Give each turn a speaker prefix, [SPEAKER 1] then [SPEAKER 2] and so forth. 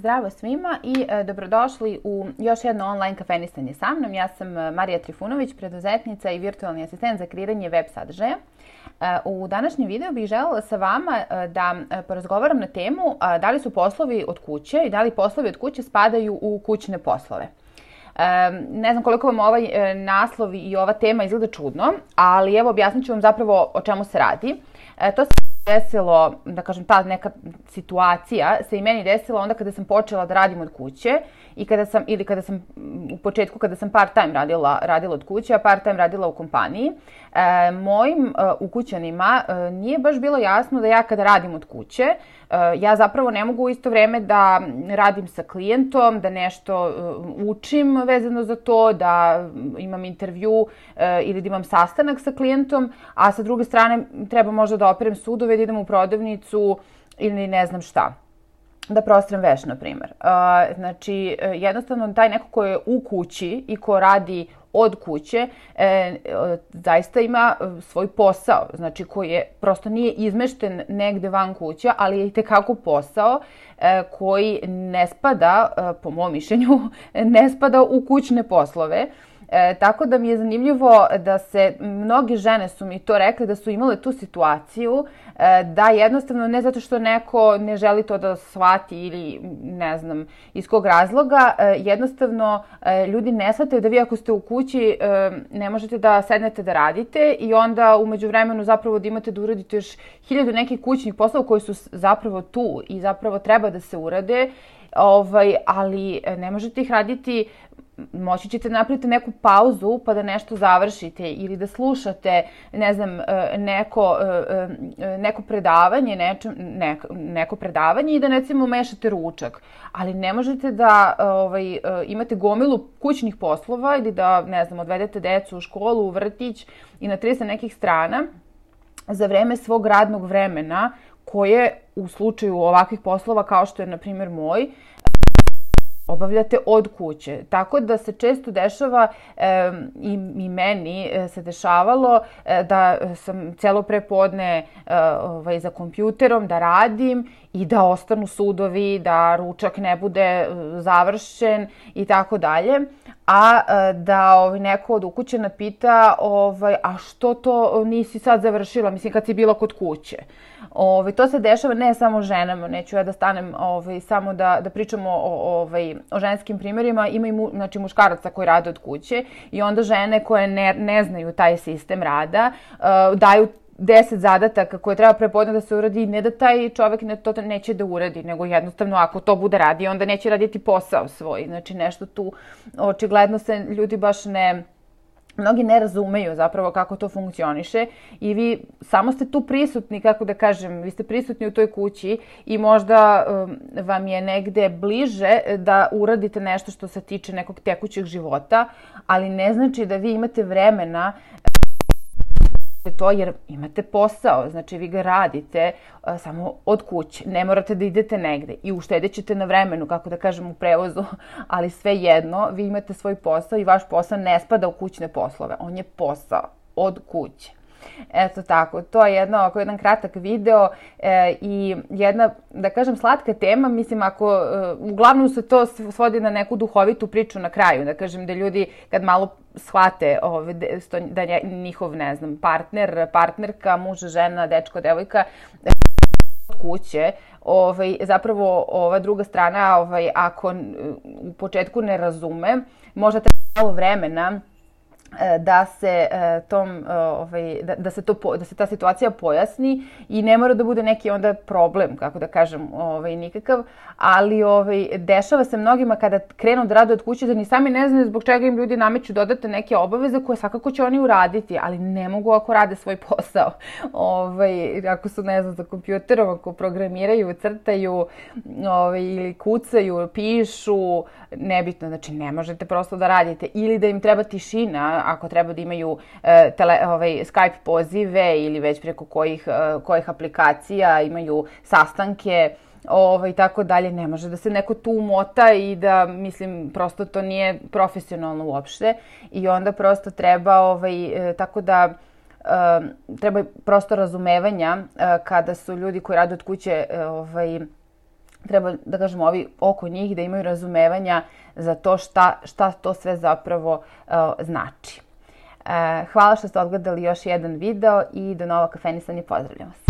[SPEAKER 1] Zdravo svima i e, dobrodošli u još jedno online kafenisanje sa mnom. Ja sam e, Marija Trifunović, preduzetnica i virtualni asistent za kreiranje web sadržaja. E, u današnjem videu bih želela sa vama da porazgovaram na temu da li su poslovi od kuće i da li poslovi od kuće spadaju u kućne poslove. Ne znam koliko vam ovaj naslov i ova tema izgleda čudno, ali evo objasnit ću vam zapravo o čemu se radi. To se desilo, da kažem, ta neka situacija se i meni desila onda kada sam počela da radim od kuće i kada sam, ili kada sam u početku kada sam part time radila, radila od kuće, a part time radila u kompaniji, e, mojim e, ukućanima e, nije baš bilo jasno da ja kada radim od kuće, ja zapravo ne mogu u isto vreme da radim sa klijentom, da nešto e, učim vezano za to, da imam intervju e, ili da imam sastanak sa klijentom, a sa druge strane treba možda da operem sudove, da idem u prodavnicu ili ne znam šta da prostrem veš, na primer. Znači, e, jednostavno, taj neko ko je u kući i ko radi od kuće, e, e, zaista ima e, svoj posao, znači koji je, prosto nije izmešten negde van kuća, ali je i tekako posao e, koji ne spada, e, po mom mišljenju, ne spada u kućne poslove. E, tako da mi je zanimljivo da se, mnoge žene su mi to rekli da su imale tu situaciju e, da jednostavno ne zato što neko ne želi to da shvati ili ne znam iz kog razloga, e, jednostavno e, ljudi ne shvataju da vi ako ste u kući e, ne možete da sednete da radite i onda umeđu vremenu zapravo da imate da uradite još hiljadu nekih kućnih poslova koji su zapravo tu i zapravo treba da se urade ovaj, ali e, ne možete ih raditi moći ćete napraviti neku pauzu pa da nešto završite ili da slušate, ne znam, e, neko, e, neko predavanje, neče, neko, neko predavanje i da recimo mešate ručak. Ali ne možete da ovaj, imate gomilu kućnih poslova ili da, ne znam, odvedete decu u školu, u vrtić i na 30 nekih strana za vreme svog radnog vremena koje u slučaju ovakvih poslova kao što je na primjer moj obavljate od kuće. Tako da se često dešava e, i, i meni e, se dešavalo e, da sam celo prepodne e, ovaj, za kompjuterom da radim i da ostanu sudovi, da ručak ne bude e, završen i tako dalje. A e, da ovaj, neko od ukućena pita ovaj, a što to nisi sad završila, mislim kad si bila kod kuće. Ovaj, to se dešava ne samo ženama, neću ja da stanem ovaj, samo da, da pričamo o, ovaj, o ženskim primjerima, ima i mu, znači, muškaraca koji rade od kuće i onda žene koje ne, ne znaju taj sistem rada uh, daju deset zadataka koje treba prepodne da se uradi, ne da taj čovek ne, to neće da uradi, nego jednostavno ako to bude radi, onda neće raditi posao svoj. Znači nešto tu, očigledno se ljudi baš ne, mnogi ne razumeju zapravo kako to funkcioniše i vi samo ste tu prisutni, kako da kažem, vi ste prisutni u toj kući i možda um, vam je negde bliže da uradite nešto što se tiče nekog tekućeg života, ali ne znači da vi imate vremena to jer imate posao, znači vi ga radite a, samo od kuće, ne morate da idete negde i uštedit ćete na vremenu, kako da kažem, u prevozu, ali sve jedno, vi imate svoj posao i vaš posao ne spada u kućne poslove, on je posao od kuće. Eto tako, to je jedno, ako jedan kratak video e, i jedna, da kažem, slatka tema, mislim, ako, e, uglavnom se to svodi na neku duhovitu priču na kraju, da kažem, da ljudi kad malo shvate ove, da je njihov, ne znam, partner, partnerka, muž, žena, dečko, devojka, kuće, ovaj, zapravo ova druga strana, ovaj, ako u početku ne razume, možda treba malo vremena E, da se e, tom e, ovaj da, da se to da se ta situacija pojasni i ne mora da bude neki onda problem kako da kažem ovaj nikakav ali ovaj dešava se mnogima kada krenu da rade od kuće da ni sami ne znaju zbog čega im ljudi nameću dodatne neke obaveze koje svakako će oni uraditi ali ne mogu ako rade svoj posao. Ovaj ako su ne znam za kompjuterom ako programiraju crtaju ovaj ili kucaju pišu nebitno znači ne možete prosto da radite. Ili da im treba tišina ako treba da imaju e, tele, ovaj, Skype pozive ili već preko kojih, e, kojih aplikacija imaju sastanke, ovaj, tako dalje, ne može da se neko tu umota i da, mislim, prosto to nije profesionalno uopšte. I onda prosto treba, ovaj, e, tako da, treba prosto razumevanja kada su ljudi koji rade od kuće, ovaj, treba da kažemo ovi oko njih da imaju razumevanja za to šta, šta to sve zapravo uh, znači. Uh, hvala što ste odgledali još jedan video i do novog kafenisanja. Pozdravljam vas.